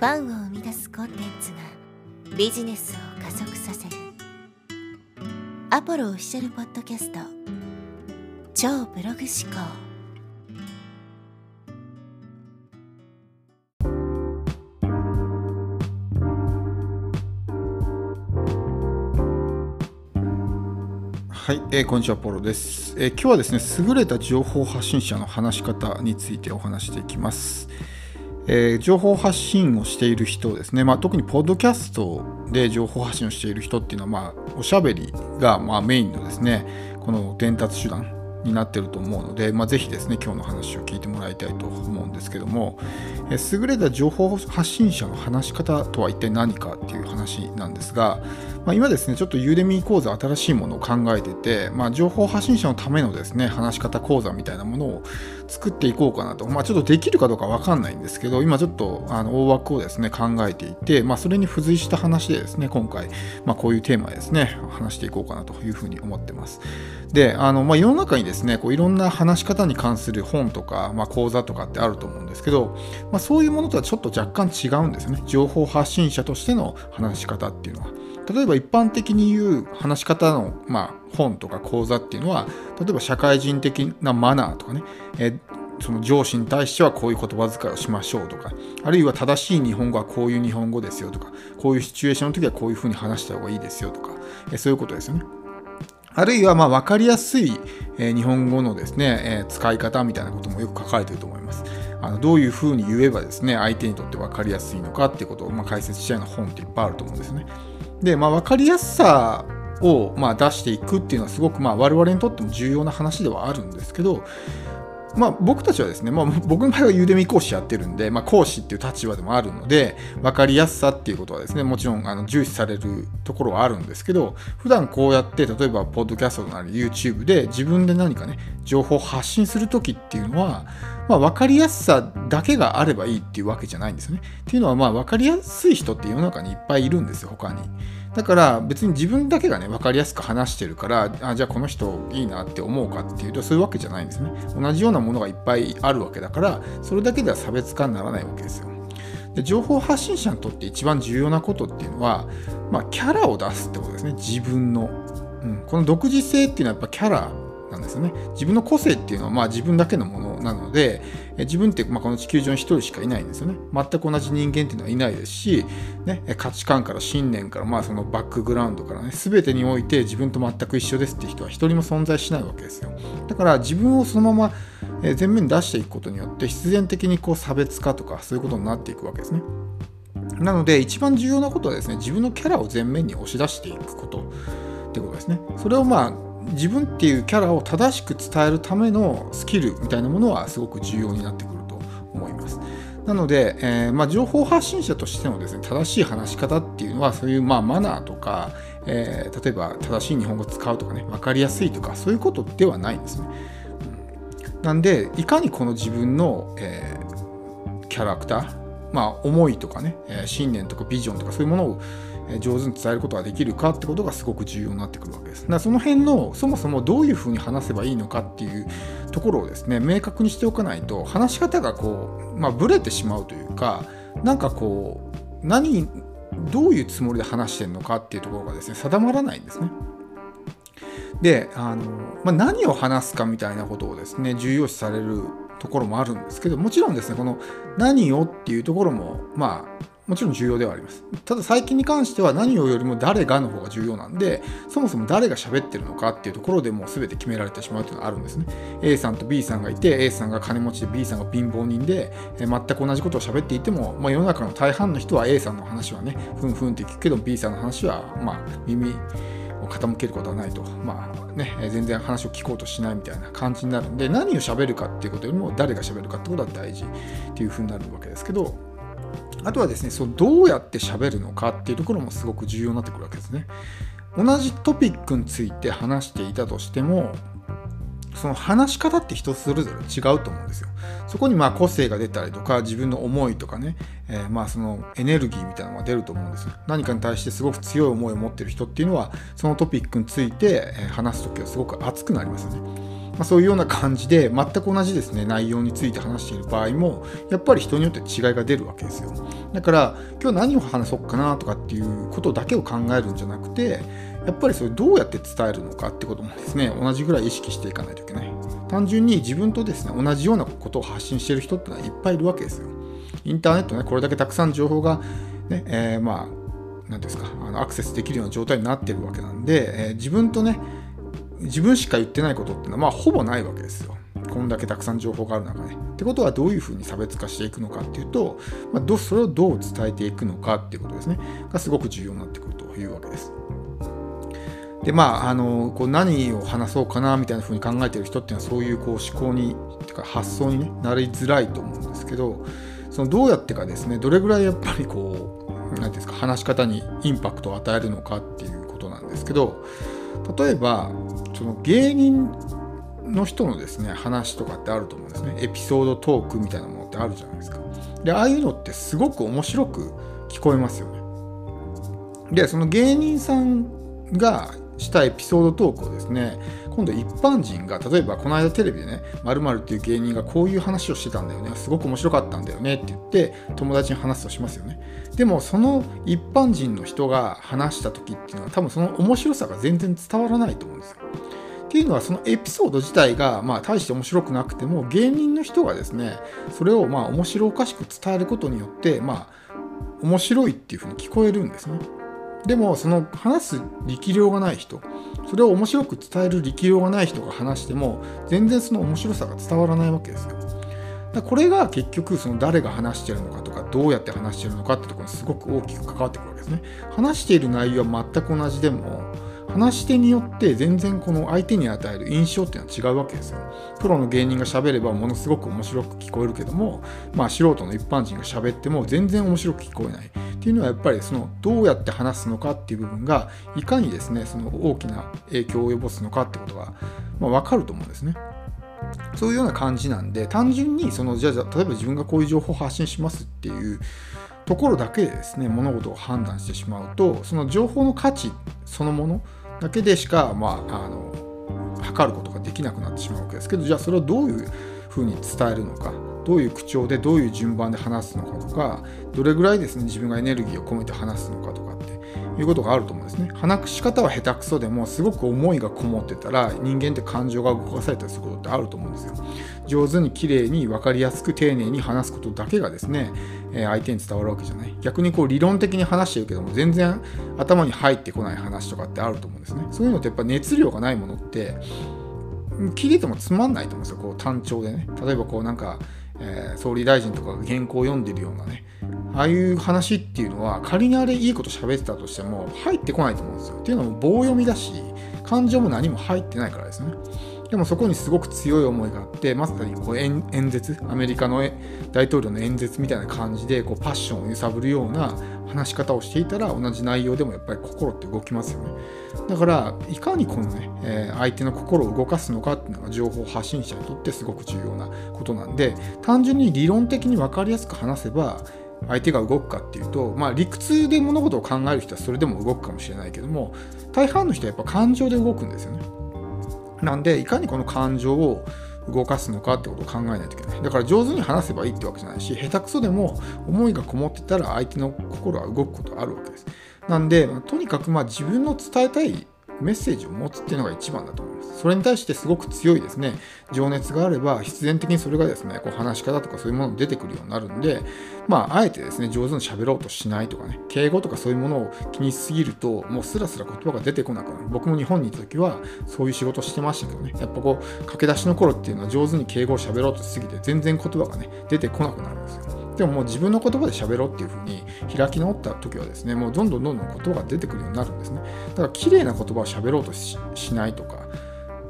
ファンを生み出すコンテンツがビジネスを加速させる。アポロオフィシャルポッドキャスト。超ブログ思考。はい、えー、こんにちは、ポロです、えー、今日はですね、優れた情報発信者の話し方についてお話していきます。えー、情報発信をしている人ですね、まあ、特にポッドキャストで情報発信をしている人っていうのは、まあ、おしゃべりがまメインのですね、この伝達手段になってると思うので、まあ、ぜひですね、今日の話を聞いてもらいたいと思うんですけども、え優れた情報発信者の話し方とは一体何かっていう話なんですが、まあ、今ですね、ちょっとユーデミー講座新しいものを考えてて、まあ、情報発信者のためのですね、話し方講座みたいなものを作っていこうかなと。まあ、ちょっとできるかどうかわかんないんですけど、今ちょっとあの大枠をですね、考えていて、まあ、それに付随した話でですね、今回、ま、こういうテーマですね、話していこうかなというふうに思ってます。で、あの、まあ、世の中にですね、こういろんな話し方に関する本とか、まあ、講座とかってあると思うんですけど、まあ、そういうものとはちょっと若干違うんですよね。情報発信者としての話し方っていうのは。例えば一般的に言う話し方の、まあ、本とか講座っていうのは例えば社会人的なマナーとかね、えその上司に対してはこういう言葉遣いをしましょうとかあるいは正しい日本語はこういう日本語ですよとかこういうシチュエーションの時はこういうふうに話した方がいいですよとかえそういうことですよね。あるいはまあ分かりやすい日本語のですね使い方みたいなこともよく書かれていると思います。あのどういうふうに言えばですね相手にとって分かりやすいのかっていうことをまあ解説したような本っていっぱいあると思うんですね。で、まあ、分かりやすさをまあ出していくっていうのはすごくまあ我々にとっても重要な話ではあるんですけど、まあ、僕たちはですね、まあ、僕の場合はユーデミ講師やってるんで、まあ、講師っていう立場でもあるので、分かりやすさっていうことはですね、もちろんあの重視されるところはあるんですけど、普段こうやって、例えば、ポッドキャストなり YouTube で自分で何かね、情報を発信するときっていうのは、まあ、分かりやすさだけがあればいいっていうわけじゃないんですよね。っていうのは、まあ、分かりやすい人って世の中にいっぱいいるんですよ、他に。だから別に自分だけがね分かりやすく話してるからあじゃあこの人いいなって思うかっていうとそういうわけじゃないんですね。同じようなものがいっぱいあるわけだからそれだけでは差別化にならないわけですよ。で情報発信者にとって一番重要なことっていうのは、まあ、キャラを出すってことですね。自分の、うん、この独自性っていうのはやっぱキャラなんですよね。自分の個性っていうのはまあ自分だけのものなので、自分ってまあこの地球上に一人しかいないんですよね。全く同じ人間っていうのはいないですし、ね、価値観から信念からまあそのバックグラウンドからね、全てにおいて自分と全く一緒ですっていう人は一人も存在しないわけですよ。だから自分をそのまま前面に出していくことによって必然的にこう差別化とかそういうことになっていくわけですね。なので一番重要なことはですね、自分のキャラを前面に押し出していくことってことですね。それをまあ自分っていうキャラを正しく伝えるためのスキルみたいなものはすごく重要になってくると思います。なので、えー、まあ、情報発信者としてのですね正しい話し方っていうのはそういうまあマナーとか、えー、例えば正しい日本語使うとかね分かりやすいとかそういうことではないんですね。うん、なんでいかにこの自分の、えー、キャラクターまあ思いとかね、え信念とかビジョンとかそういうものを上手に伝えることができるかってことがすごく重要になってくるわけです。だからその辺のそもそもどういうふうに話せばいいのかっていうところをですね明確にしておかないと話し方がこう、まあ、ブレてしまうというかなんかこう何どういうつもりで話してるのかっていうところがですね定まらないんですね。であの、まあ、何を話すかみたいなことをですね重要視されるところもあるんですけどもちろんですねこの何をっていうところもまあもちろん重要ではあります。ただ最近に関しては何をよりも誰がの方が重要なんで、そもそも誰が喋ってるのかっていうところでもう全て決められてしまうっていうのがあるんですね。A さんと B さんがいて、A さんが金持ちで B さんが貧乏人で、え全く同じことを喋っていても、まあ、世の中の大半の人は A さんの話はね、ふんふんって聞くけど B さんの話は、まあ、耳を傾けることはないと。まあね、全然話を聞こうとしないみたいな感じになるんで、何を喋るかっていうことよりも誰が喋るかってことは大事っていうふうになるわけですけど、あとはですね、そうどうやって喋るのかっていうところもすごく重要になってくるわけですね。同じトピックについて話していたとしても、その話し方って人それぞれ違うと思うんですよ。そこにまあ個性が出たりとか、自分の思いとかね、えー、まあそのエネルギーみたいなのが出ると思うんですよ。何かに対してすごく強い思いを持ってる人っていうのは、そのトピックについて話すときはすごく熱くなりますよね。あ、そういうような感じで全く同じですね内容について話している場合もやっぱり人によって違いが出るわけですよ。だから今日何を話そうかなとかっていうことだけを考えるんじゃなくてやっぱりそれどうやって伝えるのかってこともですね同じぐらい意識していかないといけない。単純に自分とですね同じようなことを発信してる人ってのはいっぱいいるわけですよ。インターネットねこれだけたくさん情報がね、えー、まあ何ですかあのアクセスできるような状態になってるわけなんで、えー、自分とね自分しか言ってないことっていうのはまあほぼないわけですよ。こんだけたくさん情報がある中で。ってことはどういうふうに差別化していくのかっていうと、まあ、どそれをどう伝えていくのかっていうことですね。がすごく重要になってくるというわけです。でまあ、あのこう何を話そうかなみたいなふうに考えてる人っていうのはそういうこう思考にてか発想に、ね、なりづらいと思うんですけどそのどうやってかですねどれぐらいやっぱりこう何ですか話し方にインパクトを与えるのかっていうことなんですけど例えばその芸人の人のですね話とかってあると思うんですね。エピソードトークみたいなものってあるじゃないですか。でああいうのってすごく面白く聞こえますよね。でその芸人さんがしたエピソードトークをですね今度一般人が例えばこの間テレビでね〇〇っていう芸人がこういう話をしてたんだよね。すごく面白かったんだよね。って言って友達に話すとしますよね。でもその一般人の人が話した時っていうのは多分その面白さが全然伝わらないと思うんですよ。っていうのはそのエピソード自体がまあ大して面白くなくても芸人の人がですねそれをまあ面白おかしく伝えることによってまあ面白いっていうふうに聞こえるんですねでもその話す力量がない人それを面白く伝える力量がない人が話しても全然その面白さが伝わらないわけですよ。だこれが結局その誰が話してるのかとかどうやって話してるのかってところにすごく大きく関わってくるわけですね。話している内容は全く同じでも話し手によって全然この相手に与える印象っていうのは違うわけですよ。プロの芸人が喋ればものすごく面白く聞こえるけども、まあ素人の一般人が喋っても全然面白く聞こえない。っていうのはやっぱりそのどうやって話すのかっていう部分がいかにですねその大きな影響を及ぼすのかってことが、まあ、分かると思うんですね。そういうような感じなんで単純にそのじゃあ例えば自分がこういう情報を発信しますっていうところだけでですね物事を判断してしまうとその情報の価値そのものだけでしか、まあ、あの測ることができなくなってしまうわけです。けどじゃあそれをどういうふうに伝えるのかどういう口調でどういう順番で話すのかとかどれぐらいですね自分がエネルギーを込めて話すのかとかいうことがあると思うんですね。話し方は下手くそでもすごく思いがこもってたら人間って感情が動かされたりすることってあると思うんですよ。上手に綺麗に分かりやすく丁寧に話すことだけがですね相手に伝わるわけじゃない。逆にこう理論的に話してるけども全然頭に入ってこない話とかってあると思うんですね。そういうのってやっぱ熱量がないものって聞いててもつまんないと思うんですよ。こう単調でね。例えばこうなんかえー、総理大臣とかが原稿を読んでるようなねああいう話っていうのは仮にあれいいこと喋ってたとしても入ってこないと思うんですよ。っていうのも棒読みだし感情も何も入ってないからですね。でもそこにすごく強い思いがあってまさにこう演説アメリカの大統領の演説みたいな感じでこうパッションを揺さぶるような話し方をしていたら同じ内容でもやっぱり心って動きますよねだからいかにこのね、えー、相手の心を動かすのかっていうのが情報発信者にとってすごく重要なことなんで単純に理論的に分かりやすく話せば相手が動くかっていうと、まあ、理屈で物事を考える人はそれでも動くかもしれないけども大半の人はやっぱ感情で動くんですよね。なんでいかにこの感情を動かすのかってことを考えないといけない。だから上手に話せばいいってわけじゃないし、下手くそでも思いがこもってたら相手の心は動くことがあるわけです。なんで、とにかくまあ自分の伝えたいメッセージを持つっていうのが一番だと思います。それに対してすごく強いですね、情熱があれば、必然的にそれがですね、こう話し方とかそういうものに出てくるようになるんで、まあ、あえてですね、上手に喋ろうとしないとかね、敬語とかそういうものを気にしすぎると、もうスラスラ言葉が出てこなくなる。僕も日本にいた時は、そういう仕事してましたけどね、やっぱこう、駆け出しの頃っていうのは上手に敬語を喋ろうとしすぎて、全然言葉がね、出てこなくなるんですよ。でももう自分の言葉で喋ろうっていう風に開き直った時はですね、もうどんどんどんどん言葉が出てくるようになるんですね。だから綺麗な言葉を喋ろうとしないとか、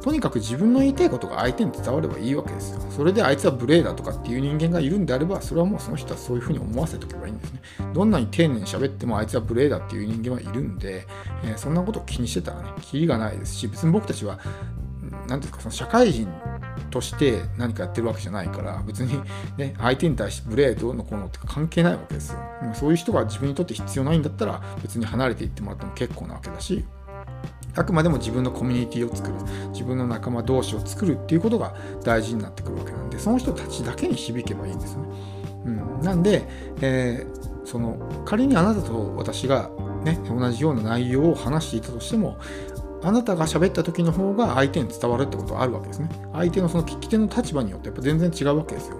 とにかく自分の言いたいことが相手に伝わればいいわけですよ。それであいつは無礼だとかっていう人間がいるんであれば、それはもうその人はそういうふうに思わせておけばいいんですね。どんなに丁寧に喋ってもあいつは無礼だっていう人間はいるんで、えー、そんなことを気にしてたらね、キリがないですし、別に僕たちは、何ていうか、その社会人として何かやってるわけじゃないから別に、ね、相手に対してブレードのこのって関係ないわけですよそういう人が自分にとって必要ないんだったら別に離れていってもらっても結構なわけだしあくまでも自分のコミュニティを作る自分の仲間同士を作るっていうことが大事になってくるわけなんでその人たちだけに響けばいいんですね。うん、なんで、えー、その仮にあなたと私が、ね、同じような内容を話していたとしてもあなたが喋った時の方が相手に伝わるってことはあるわけですね。相手のその聞き手の立場によってやっぱ全然違うわけですよ。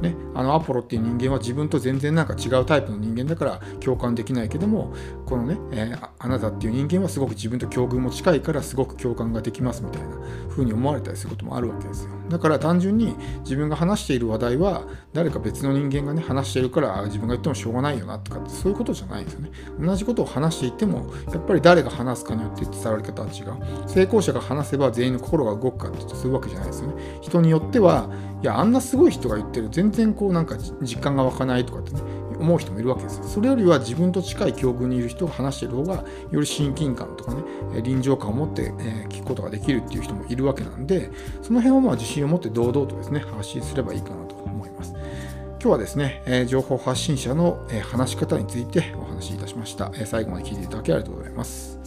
ね、あのアポロっていう人間は自分と全然なんか違うタイプの人間だから共感できないけどもこのね、えー、あなたっていう人間はすごく自分と境遇も近いからすごく共感ができますみたいな風に思われたりすることもあるわけですよ。だから単純に自分が話している話題は誰か別の人間がね話しているから自分が言ってもしょうがないよなとかってそういうことじゃないんですよね。同じことを話していてもやっぱり誰が話すかによって伝わり方は違う。成功者が話せば全員の心が動くかってそういうわけじゃないですよね。人によってはいやあんなすごい人が言ってる全然こうなんか実感が湧かないとかってね。思う人もいるわけですよ。それよりは自分と近い境遇にいる人が話している方がより親近感とかね臨場感を持って、え聞くことができるっていう人もいるわけなんでその辺はまあ自信を持って堂々とですね発信すればいいかなと思います。今日はですね、え情報発信者の、え話し方についてお話しいたしました、え最後まで聞いていただきありがとうございます。